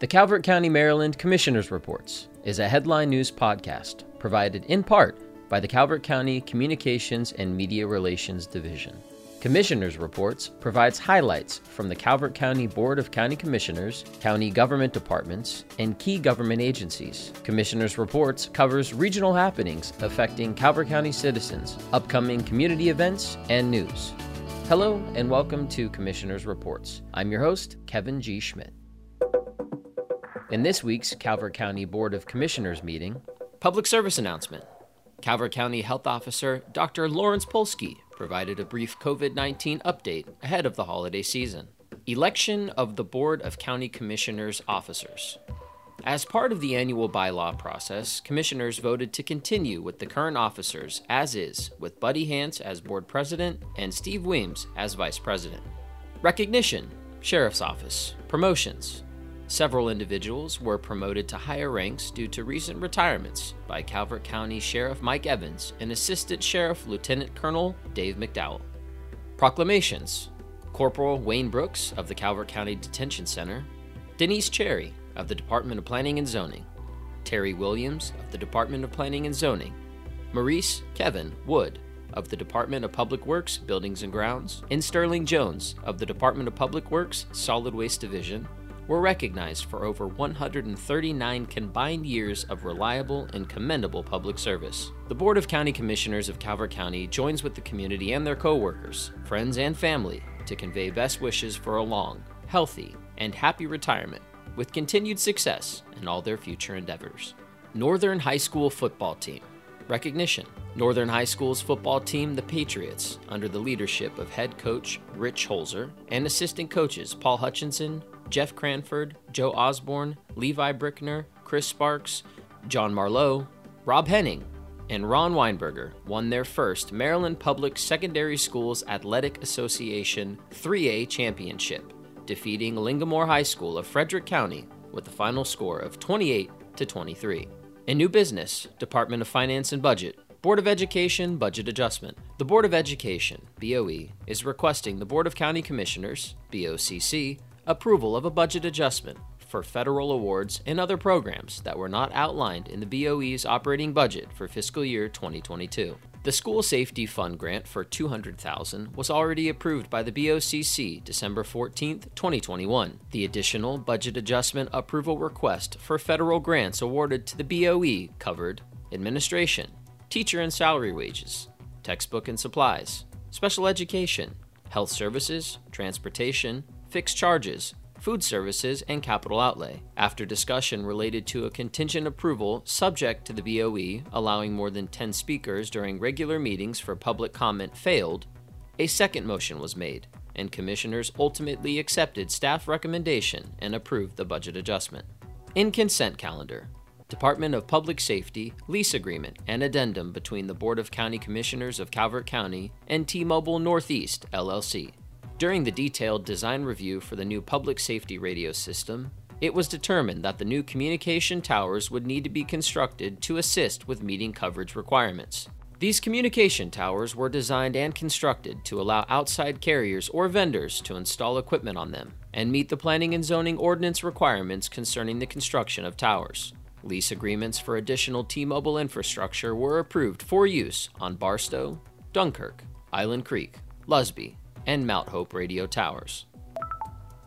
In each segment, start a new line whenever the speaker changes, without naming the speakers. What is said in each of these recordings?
The Calvert County, Maryland Commissioners Reports is a headline news podcast provided in part by the Calvert County Communications and Media Relations Division. Commissioners Reports provides highlights from the Calvert County Board of County Commissioners, county government departments, and key government agencies. Commissioners Reports covers regional happenings affecting Calvert County citizens, upcoming community events, and news. Hello and welcome to Commissioners Reports. I'm your host, Kevin G. Schmidt. In this week's Calvert County Board of Commissioners meeting, public service announcement. Calvert County Health Officer Dr. Lawrence Polsky provided a brief COVID 19 update ahead of the holiday season. Election of the Board of County Commissioners officers. As part of the annual bylaw process, commissioners voted to continue with the current officers as is, with Buddy Hance as board president and Steve Weems as vice president. Recognition Sheriff's Office. Promotions Several individuals were promoted to higher ranks due to recent retirements by Calvert County Sheriff Mike Evans and Assistant Sheriff Lieutenant Colonel Dave McDowell. Proclamations Corporal Wayne Brooks of the Calvert County Detention Center, Denise Cherry of the Department of Planning and Zoning, Terry Williams of the Department of Planning and Zoning, Maurice Kevin Wood of the Department of Public Works, Buildings and Grounds, and Sterling Jones of the Department of Public Works, Solid Waste Division, were recognized for over 139 combined years of reliable and commendable public service. The Board of County Commissioners of Calvert County joins with the community and their coworkers, friends, and family to convey best wishes for a long, healthy, and happy retirement with continued success in all their future endeavors. Northern High School Football Team Recognition Northern High School's football team, the Patriots, under the leadership of head coach Rich Holzer and assistant coaches Paul Hutchinson, Jeff Cranford, Joe Osborne, Levi Brickner, Chris Sparks, John Marlowe, Rob Henning, and Ron Weinberger won their first Maryland Public Secondary Schools Athletic Association 3A championship, defeating Linganore High School of Frederick County with a final score of 28 to 23. In new business, Department of Finance and Budget, Board of Education Budget Adjustment. The Board of Education, BOE, is requesting the Board of County Commissioners, BOCC, approval of a budget adjustment for federal awards and other programs that were not outlined in the BOE's operating budget for fiscal year 2022. The School Safety Fund grant for 200,000 was already approved by the BOCC December 14, 2021. The additional budget adjustment approval request for federal grants awarded to the BOE covered administration, teacher and salary wages, textbook and supplies, special education, health services, transportation, fixed charges, food services, and capital outlay. After discussion related to a contingent approval subject to the BOE allowing more than 10 speakers during regular meetings for public comment failed, a second motion was made, and commissioners ultimately accepted staff recommendation and approved the budget adjustment. In consent calendar, Department of Public Safety lease agreement and addendum between the Board of County Commissioners of Calvert County and T-Mobile Northeast LLC. During the detailed design review for the new public safety radio system, it was determined that the new communication towers would need to be constructed to assist with meeting coverage requirements. These communication towers were designed and constructed to allow outside carriers or vendors to install equipment on them and meet the planning and zoning ordinance requirements concerning the construction of towers. Lease agreements for additional T Mobile infrastructure were approved for use on Barstow, Dunkirk, Island Creek, Lusby, and Mount Hope radio towers.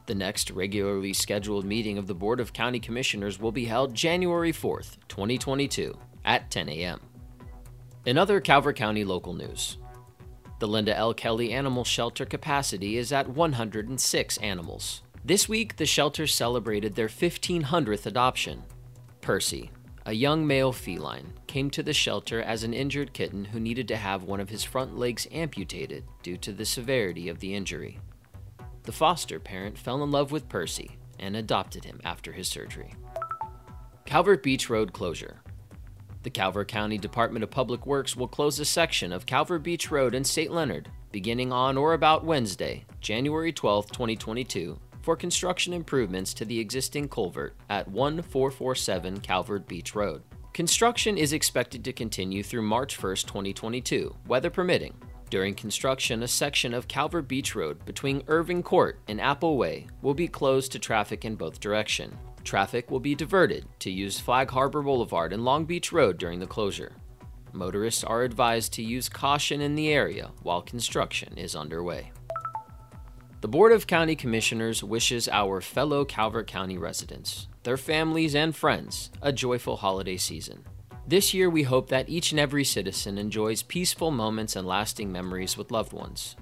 The next regularly scheduled meeting of the Board of County Commissioners will be held January 4th, 2022, at 10 a.m. In other Calvert County local news, the Linda L. Kelly Animal Shelter capacity is at 106 animals. This week, the shelter celebrated their 1500th adoption. Percy, a young male feline came to the shelter as an injured kitten who needed to have one of his front legs amputated due to the severity of the injury. The foster parent fell in love with Percy and adopted him after his surgery. Calvert Beach Road closure. The Calvert County Department of Public Works will close a section of Calvert Beach Road in St. Leonard beginning on or about Wednesday, January 12, 2022, for construction improvements to the existing culvert at 1447 Calvert Beach Road. Construction is expected to continue through March 1, 2022, weather permitting. During construction, a section of Calvert Beach Road between Irving Court and Apple Way will be closed to traffic in both direction. Traffic will be diverted to use Flag Harbor Boulevard and Long Beach Road during the closure. Motorists are advised to use caution in the area while construction is underway. The Board of County Commissioners wishes our fellow Calvert County residents, their families, and friends a joyful holiday season. This year, we hope that each and every citizen enjoys peaceful moments and lasting memories with loved ones.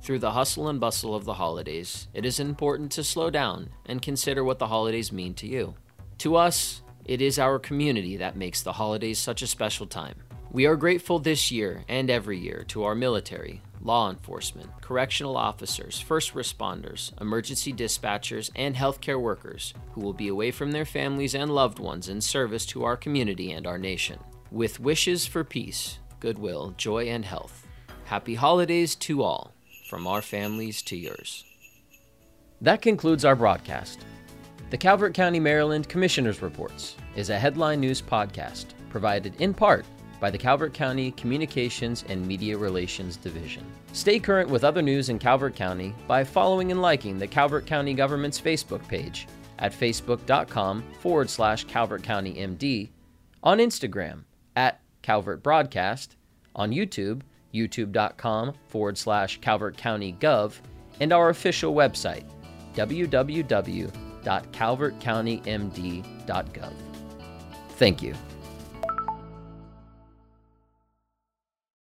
Through the hustle and bustle of the holidays, it is important to slow down and consider what the holidays mean to you. To us, it is our community that makes the holidays such a special time. We are grateful this year and every year to our military, law enforcement, correctional officers, first responders, emergency dispatchers, and healthcare workers who will be away from their families and loved ones in service to our community and our nation. With wishes for peace, goodwill, joy, and health. Happy holidays to all, from our families to yours. That concludes our broadcast. The Calvert County, Maryland Commissioner's Reports is a headline news podcast provided in part by the Calvert County Communications and Media Relations Division. Stay current with other news in Calvert County by following and liking the Calvert County Government's Facebook page at facebook.com forward slash Calvert County MD, on Instagram at Calvert Broadcast, on YouTube, youtube.com forward slash Calvert County Gov, and our official website, www.calvertcountymd.gov. Thank you.